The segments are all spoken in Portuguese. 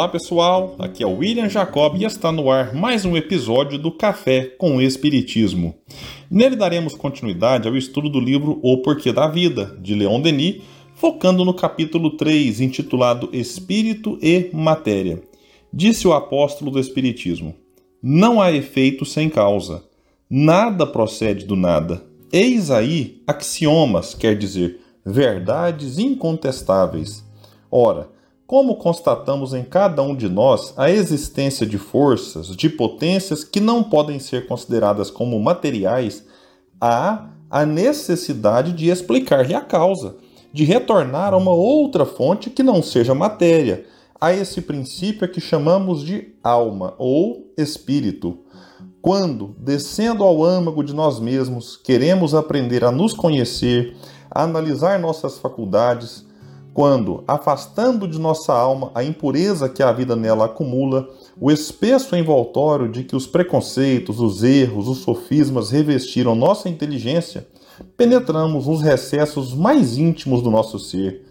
Olá pessoal, aqui é o William Jacob e está no ar mais um episódio do Café com o Espiritismo. Nele daremos continuidade ao estudo do livro O Porquê da Vida, de Leon Denis, focando no capítulo 3, intitulado Espírito e Matéria. Disse o apóstolo do Espiritismo: Não há efeito sem causa. Nada procede do nada. Eis aí axiomas, quer dizer, verdades incontestáveis. Ora, como constatamos em cada um de nós a existência de forças, de potências que não podem ser consideradas como materiais, há a necessidade de explicar-lhe a causa, de retornar a uma outra fonte que não seja matéria, a esse princípio que chamamos de alma ou espírito. Quando, descendo ao âmago de nós mesmos, queremos aprender a nos conhecer, a analisar nossas faculdades, quando, afastando de nossa alma a impureza que a vida nela acumula, o espesso envoltório de que os preconceitos, os erros, os sofismas revestiram nossa inteligência, penetramos nos recessos mais íntimos do nosso ser.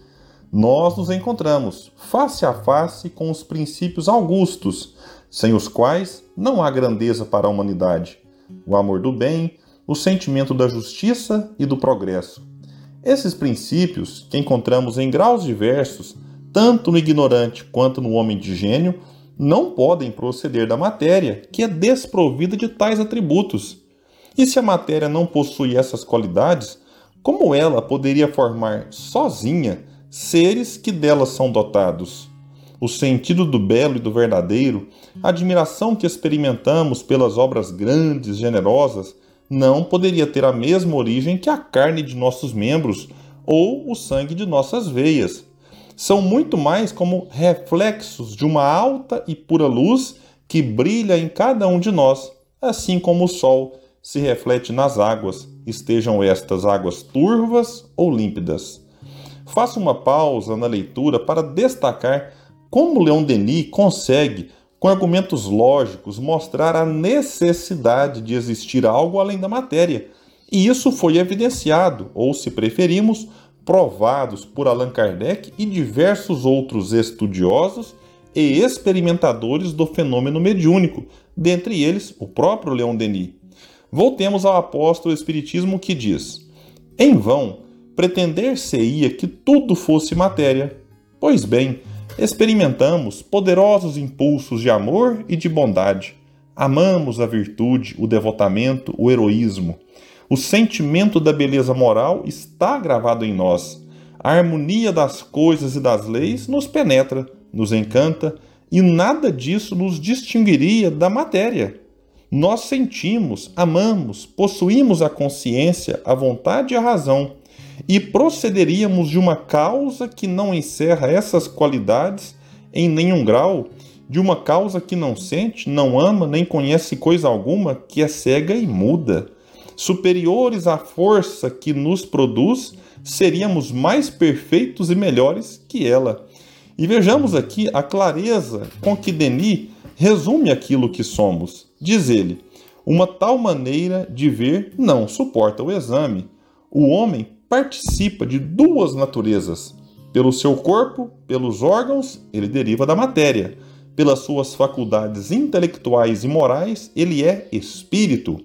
Nós nos encontramos face a face com os princípios augustos, sem os quais não há grandeza para a humanidade: o amor do bem, o sentimento da justiça e do progresso. Esses princípios, que encontramos em graus diversos, tanto no ignorante quanto no homem de gênio, não podem proceder da matéria, que é desprovida de tais atributos. E se a matéria não possui essas qualidades, como ela poderia formar sozinha seres que delas são dotados? O sentido do belo e do verdadeiro, a admiração que experimentamos pelas obras grandes, generosas, não poderia ter a mesma origem que a carne de nossos membros ou o sangue de nossas veias. São muito mais como reflexos de uma alta e pura luz que brilha em cada um de nós, assim como o sol se reflete nas águas, estejam estas águas turvas ou límpidas. Faço uma pausa na leitura para destacar como Leon Denis consegue com argumentos lógicos, mostrar a necessidade de existir algo além da matéria. E isso foi evidenciado, ou se preferimos, provados por Allan Kardec e diversos outros estudiosos e experimentadores do fenômeno mediúnico, dentre eles o próprio Leon Denis. Voltemos ao apóstolo Espiritismo que diz: Em vão pretender-se-ia que tudo fosse matéria. Pois bem, experimentamos poderosos impulsos de amor e de bondade. Amamos a virtude, o devotamento, o heroísmo. O sentimento da beleza moral está gravado em nós. A harmonia das coisas e das leis nos penetra, nos encanta, e nada disso nos distinguiria da matéria. Nós sentimos, amamos, possuímos a consciência, a vontade e a razão e procederíamos de uma causa que não encerra essas qualidades em nenhum grau, de uma causa que não sente, não ama, nem conhece coisa alguma, que é cega e muda. Superiores à força que nos produz, seríamos mais perfeitos e melhores que ela. E vejamos aqui a clareza com que Denis resume aquilo que somos. Diz ele: uma tal maneira de ver não suporta o exame. O homem participa de duas naturezas. Pelo seu corpo, pelos órgãos, ele deriva da matéria. Pelas suas faculdades intelectuais e morais, ele é espírito.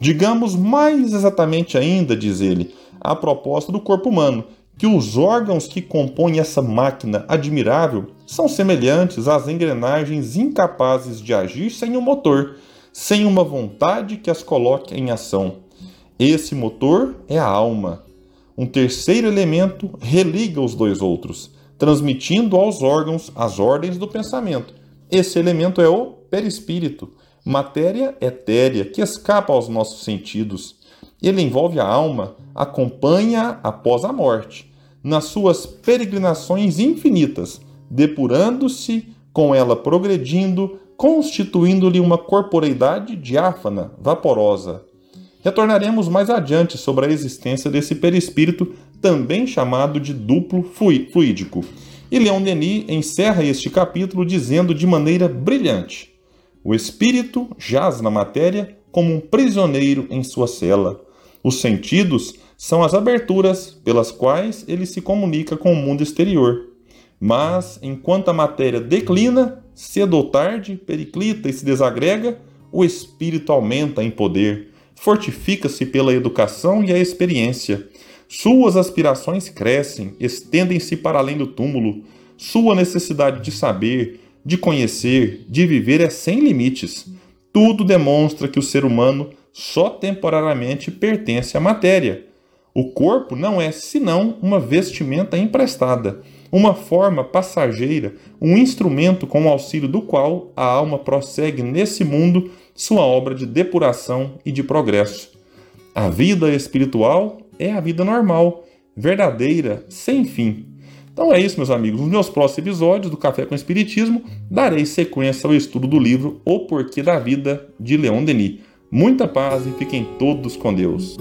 Digamos mais exatamente ainda, diz ele, a proposta do corpo humano, que os órgãos que compõem essa máquina admirável são semelhantes às engrenagens incapazes de agir sem um motor, sem uma vontade que as coloque em ação. Esse motor é a alma. Um terceiro elemento religa os dois outros, transmitindo aos órgãos as ordens do pensamento. Esse elemento é o perispírito, matéria etérea que escapa aos nossos sentidos. Ele envolve a alma, acompanha após a morte, nas suas peregrinações infinitas, depurando-se, com ela progredindo, constituindo-lhe uma corporeidade diáfana, vaporosa. Retornaremos mais adiante sobre a existência desse perispírito, também chamado de duplo fluídico. E Leon Denis encerra este capítulo dizendo de maneira brilhante: O espírito jaz na matéria como um prisioneiro em sua cela. Os sentidos são as aberturas pelas quais ele se comunica com o mundo exterior. Mas, enquanto a matéria declina, cedo ou tarde, periclita e se desagrega, o espírito aumenta em poder, fortifica-se pela educação e a experiência. Suas aspirações crescem, estendem-se para além do túmulo. Sua necessidade de saber, de conhecer, de viver é sem limites. Tudo demonstra que o ser humano só temporariamente pertence à matéria. O corpo não é senão uma vestimenta emprestada, uma forma passageira, um instrumento com o auxílio do qual a alma prossegue nesse mundo sua obra de depuração e de progresso. A vida espiritual é a vida normal, verdadeira, sem fim. Então é isso, meus amigos. Nos meus próximos episódios do Café com Espiritismo, darei sequência ao estudo do livro O Porquê da Vida, de Leon Denis. Muita paz e fiquem todos com Deus.